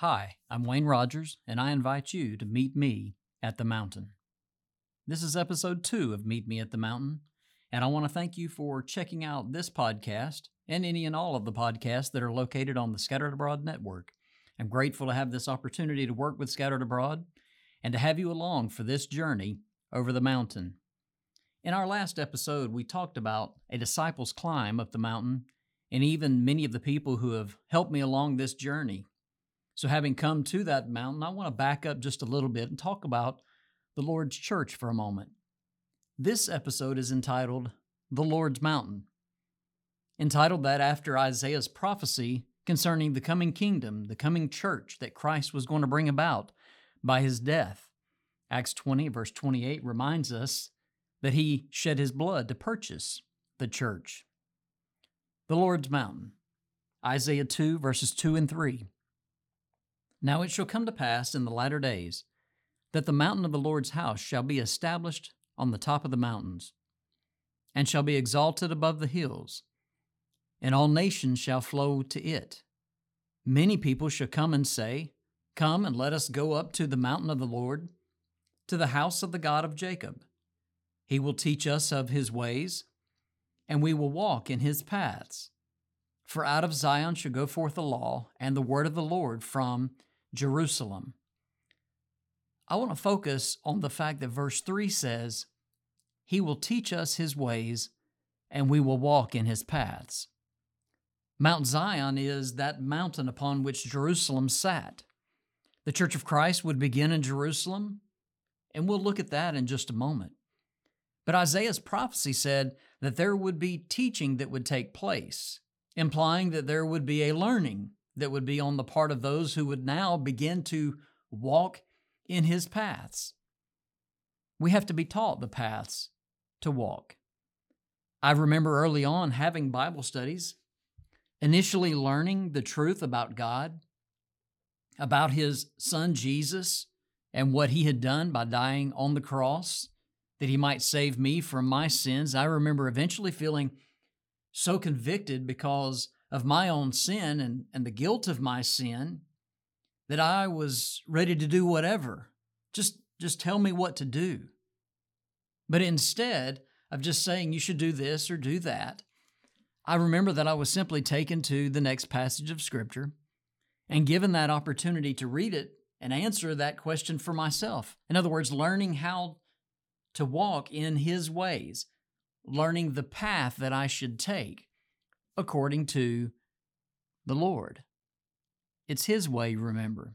Hi, I'm Wayne Rogers, and I invite you to meet me at the mountain. This is episode two of Meet Me at the Mountain, and I want to thank you for checking out this podcast and any and all of the podcasts that are located on the Scattered Abroad Network. I'm grateful to have this opportunity to work with Scattered Abroad and to have you along for this journey over the mountain. In our last episode, we talked about a disciple's climb up the mountain and even many of the people who have helped me along this journey. So, having come to that mountain, I want to back up just a little bit and talk about the Lord's church for a moment. This episode is entitled The Lord's Mountain, entitled that after Isaiah's prophecy concerning the coming kingdom, the coming church that Christ was going to bring about by his death. Acts 20, verse 28, reminds us that he shed his blood to purchase the church. The Lord's Mountain, Isaiah 2, verses 2 and 3. Now it shall come to pass in the latter days that the mountain of the Lord's house shall be established on the top of the mountains, and shall be exalted above the hills, and all nations shall flow to it. Many people shall come and say, Come and let us go up to the mountain of the Lord, to the house of the God of Jacob. He will teach us of his ways, and we will walk in his paths. For out of Zion shall go forth the law and the word of the Lord from Jerusalem. I want to focus on the fact that verse 3 says, He will teach us His ways, and we will walk in His paths. Mount Zion is that mountain upon which Jerusalem sat. The Church of Christ would begin in Jerusalem, and we'll look at that in just a moment. But Isaiah's prophecy said that there would be teaching that would take place, implying that there would be a learning that would be on the part of those who would now begin to walk in his paths. We have to be taught the paths to walk. I remember early on having Bible studies, initially learning the truth about God, about his son Jesus, and what he had done by dying on the cross that he might save me from my sins. I remember eventually feeling so convicted because of my own sin and, and the guilt of my sin that I was ready to do whatever. Just, just tell me what to do. But instead of just saying you should do this or do that, I remember that I was simply taken to the next passage of Scripture and given that opportunity to read it and answer that question for myself. In other words, learning how to walk in His ways, learning the path that I should take according to the Lord. It's His way, remember.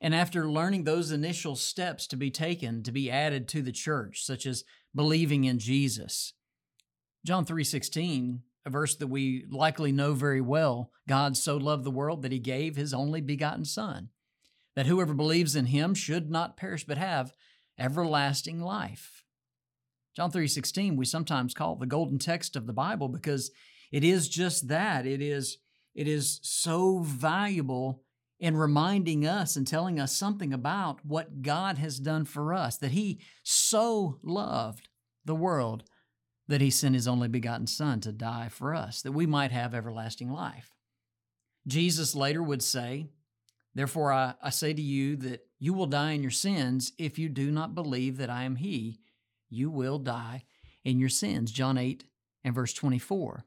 And after learning those initial steps to be taken to be added to the church, such as believing in Jesus, John 3:16, a verse that we likely know very well, God so loved the world that he gave his only begotten son, that whoever believes in him should not perish but have everlasting life. John 3:16 we sometimes call the golden text of the Bible because it is just that. It is it is so valuable in reminding us and telling us something about what God has done for us, that He so loved the world that He sent His only begotten Son to die for us, that we might have everlasting life. Jesus later would say, Therefore, I, I say to you that you will die in your sins if you do not believe that I am He. You will die in your sins. John 8 and verse 24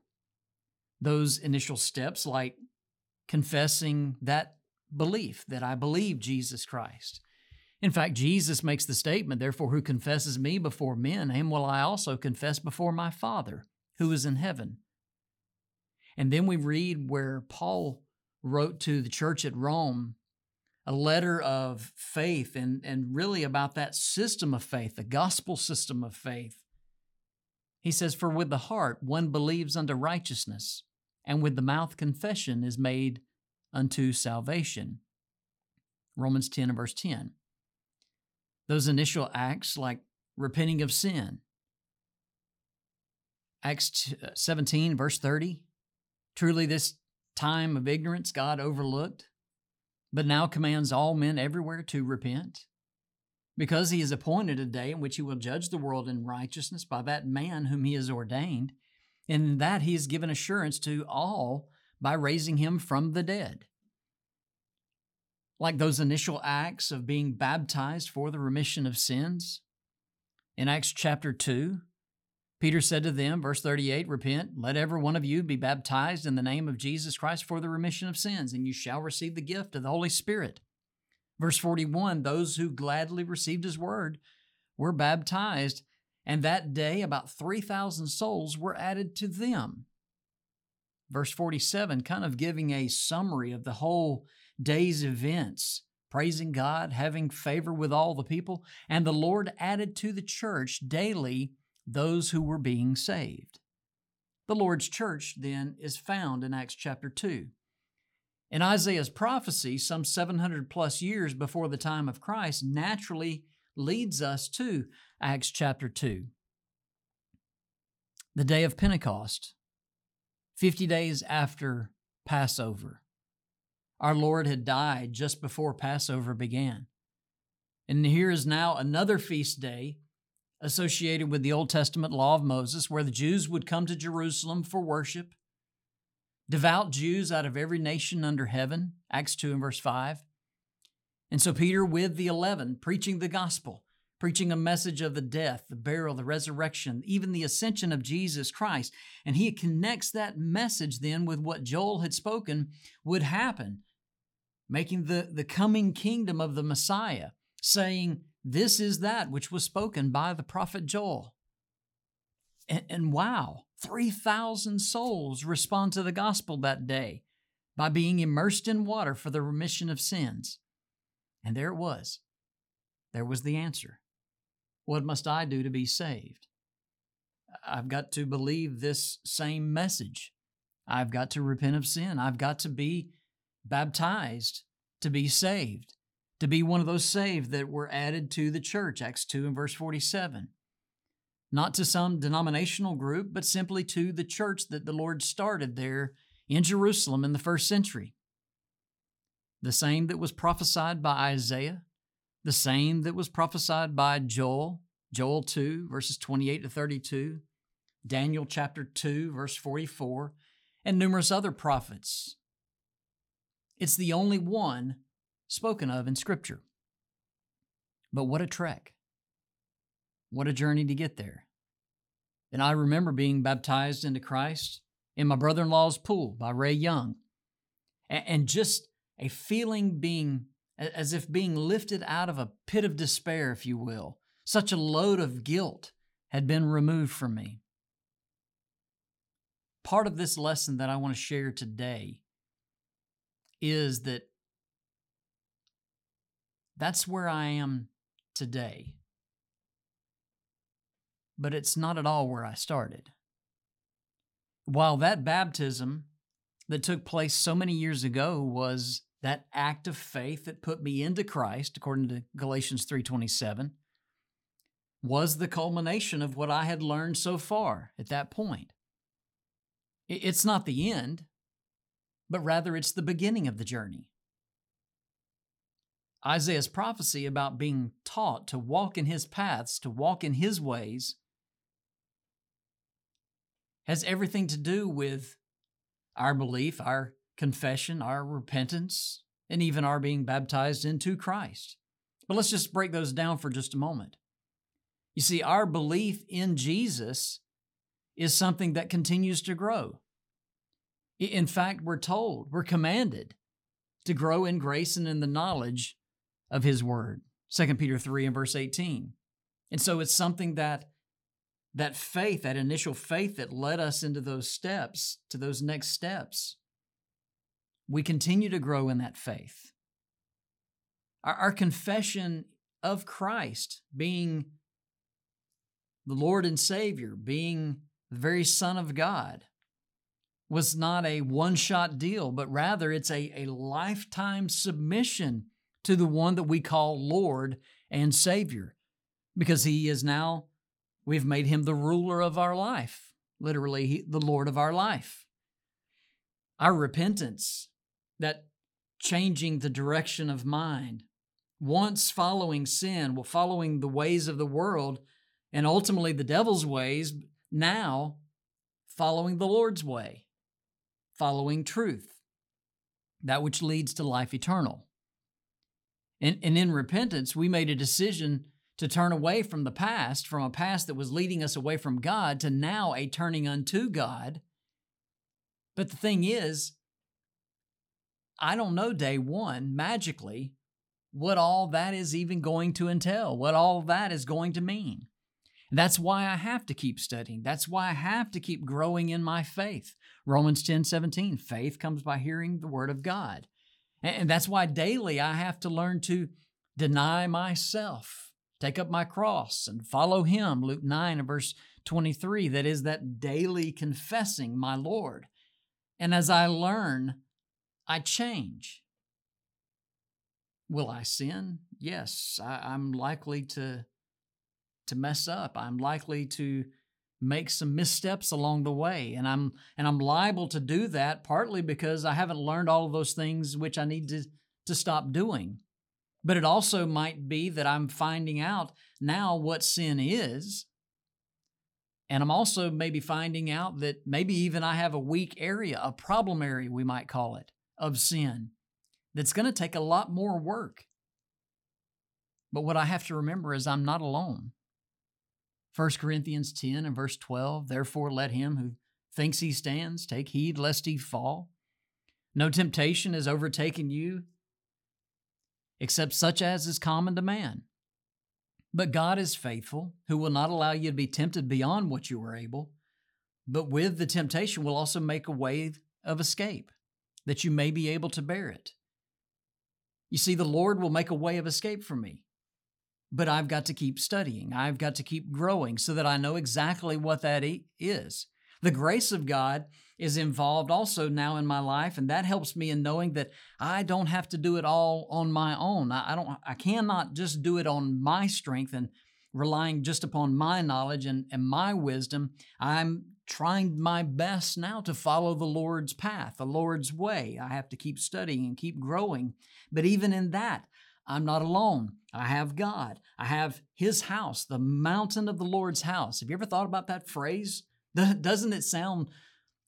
those initial steps, like confessing that belief that I believe Jesus Christ. In fact, Jesus makes the statement, Therefore, who confesses me before men, him will I also confess before my Father who is in heaven. And then we read where Paul wrote to the church at Rome a letter of faith and, and really about that system of faith, the gospel system of faith. He says, For with the heart one believes unto righteousness, and with the mouth confession is made unto salvation. Romans 10 and verse 10. Those initial acts, like repenting of sin. Acts uh, 17, verse 30. Truly, this time of ignorance God overlooked, but now commands all men everywhere to repent because he has appointed a day in which he will judge the world in righteousness by that man whom he has ordained. And that he has given assurance to all by raising him from the dead. like those initial acts of being baptized for the remission of sins. In Acts chapter 2, Peter said to them, verse 38, Repent, let every one of you be baptized in the name of Jesus Christ for the remission of sins, and you shall receive the gift of the Holy Spirit. Verse 41, those who gladly received his word were baptized, and that day about 3,000 souls were added to them. Verse 47, kind of giving a summary of the whole day's events, praising God, having favor with all the people, and the Lord added to the church daily those who were being saved. The Lord's church, then, is found in Acts chapter 2. In Isaiah's prophecy, some 700 plus years before the time of Christ, naturally leads us to Acts chapter 2. The day of Pentecost, 50 days after Passover. Our Lord had died just before Passover began. And here is now another feast day associated with the Old Testament law of Moses, where the Jews would come to Jerusalem for worship. Devout Jews out of every nation under heaven, Acts 2 and verse 5. And so Peter, with the eleven, preaching the gospel, preaching a message of the death, the burial, the resurrection, even the ascension of Jesus Christ. And he connects that message then with what Joel had spoken would happen, making the, the coming kingdom of the Messiah, saying, This is that which was spoken by the prophet Joel. And, and wow, 3,000 souls respond to the gospel that day by being immersed in water for the remission of sins. And there it was. There was the answer. What must I do to be saved? I've got to believe this same message. I've got to repent of sin. I've got to be baptized to be saved, to be one of those saved that were added to the church, Acts 2 and verse 47. Not to some denominational group, but simply to the church that the Lord started there in Jerusalem in the first century. The same that was prophesied by Isaiah, the same that was prophesied by Joel, Joel 2, verses 28 to 32, Daniel chapter 2, verse 44, and numerous other prophets. It's the only one spoken of in Scripture. But what a trek! What a journey to get there. And I remember being baptized into Christ in my brother in law's pool by Ray Young. And just a feeling being as if being lifted out of a pit of despair, if you will. Such a load of guilt had been removed from me. Part of this lesson that I want to share today is that that's where I am today. But it's not at all where I started. While that baptism that took place so many years ago was that act of faith that put me into Christ, according to Galatians 3:27, was the culmination of what I had learned so far at that point. It's not the end, but rather it's the beginning of the journey. Isaiah's prophecy about being taught to walk in his paths, to walk in his ways, has everything to do with our belief, our confession, our repentance, and even our being baptized into Christ. But let's just break those down for just a moment. You see, our belief in Jesus is something that continues to grow. In fact, we're told, we're commanded to grow in grace and in the knowledge of His Word. 2 Peter 3 and verse 18. And so it's something that that faith, that initial faith that led us into those steps, to those next steps, we continue to grow in that faith. Our, our confession of Christ being the Lord and Savior, being the very Son of God, was not a one shot deal, but rather it's a, a lifetime submission to the one that we call Lord and Savior, because He is now, we've made Him the ruler of our life, literally, the Lord of our life. Our repentance that changing the direction of mind. Once following sin, well, following the ways of the world and ultimately the devil's ways, now following the Lord's way, following truth, that which leads to life eternal. And, and in repentance, we made a decision to turn away from the past, from a past that was leading us away from God, to now a turning unto God. But the thing is, I don't know day one magically what all that is even going to entail, what all that is going to mean. That's why I have to keep studying. That's why I have to keep growing in my faith. Romans 10 17, faith comes by hearing the word of God. And that's why daily I have to learn to deny myself, take up my cross, and follow Him. Luke 9 and verse 23, that is that daily confessing my Lord. And as I learn, I change. Will I sin? Yes, I, am likely to, to mess up. I'm likely to make some missteps along the way and i'm and i'm liable to do that partly because i haven't learned all of those things which i need to to stop doing but it also might be that i'm finding out now what sin is and i'm also maybe finding out that maybe even i have a weak area a problem area we might call it of sin that's going to take a lot more work. But what I have to remember is I'm not alone. 1 Corinthians 10 and verse 12, therefore let him who thinks he stands take heed lest he fall. No temptation has overtaken you except such as is common to man. But God is faithful, who will not allow you to be tempted beyond what you are able, but with the temptation will also make a way of escape that you may be able to bear it. You see, the Lord will make a way of escape for me, but I've got to keep studying. I've got to keep growing so that I know exactly what that is. The grace of God is involved also now in my life, and that helps me in knowing that I don't have to do it all on my own. I don't. I cannot just do it on my strength and relying just upon my knowledge and, and my wisdom. I'm trying my best now to follow the Lord's path, the Lord's way. I have to keep studying and keep growing. But even in that, I'm not alone. I have God. I have His house, the mountain of the Lord's house. Have you ever thought about that phrase? Doesn't it sound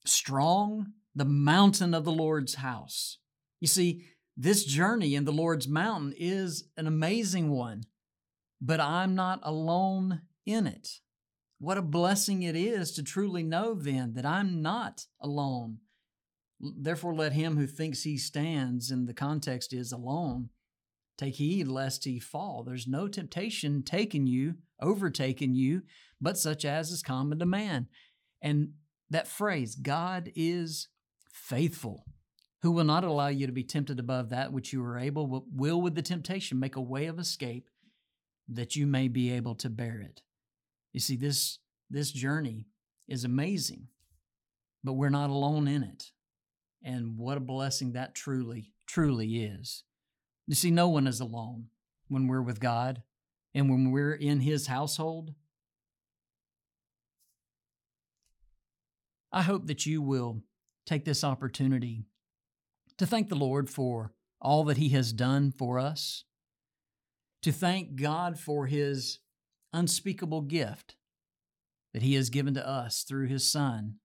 strong? The mountain of the Lord's house. You see, this journey in the Lord's mountain is an amazing one, but I'm not alone in it. What a blessing it is to truly know then that I'm not alone. Therefore, let him who thinks he stands, and the context is alone, take heed lest he fall. There's no temptation taking you, overtaking you, but such as is common to man. And that phrase, God is faithful, who will not allow you to be tempted above that which you are able, but will with the temptation make a way of escape that you may be able to bear it. You see, this, this journey is amazing, but we're not alone in it. And what a blessing that truly, truly is. You see, no one is alone when we're with God and when we're in His household. I hope that you will take this opportunity to thank the Lord for all that He has done for us, to thank God for His unspeakable gift that He has given to us through His Son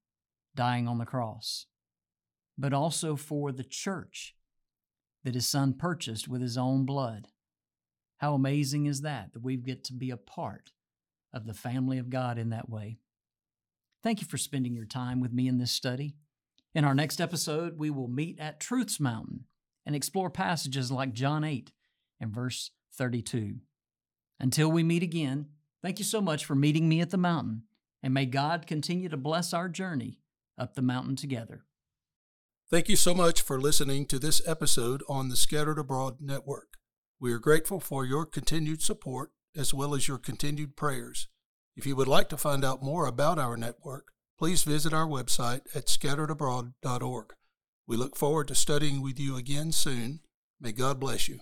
dying on the cross, but also for the church that His Son purchased with His own blood. How amazing is that, that we get to be a part of the family of God in that way? Thank you for spending your time with me in this study. In our next episode, we will meet at Truth's Mountain and explore passages like John 8 and verse 32. Until we meet again, thank you so much for meeting me at the mountain, and may God continue to bless our journey up the mountain together. Thank you so much for listening to this episode on the Scattered Abroad Network. We are grateful for your continued support as well as your continued prayers. If you would like to find out more about our network, please visit our website at scatteredabroad.org. We look forward to studying with you again soon. May God bless you.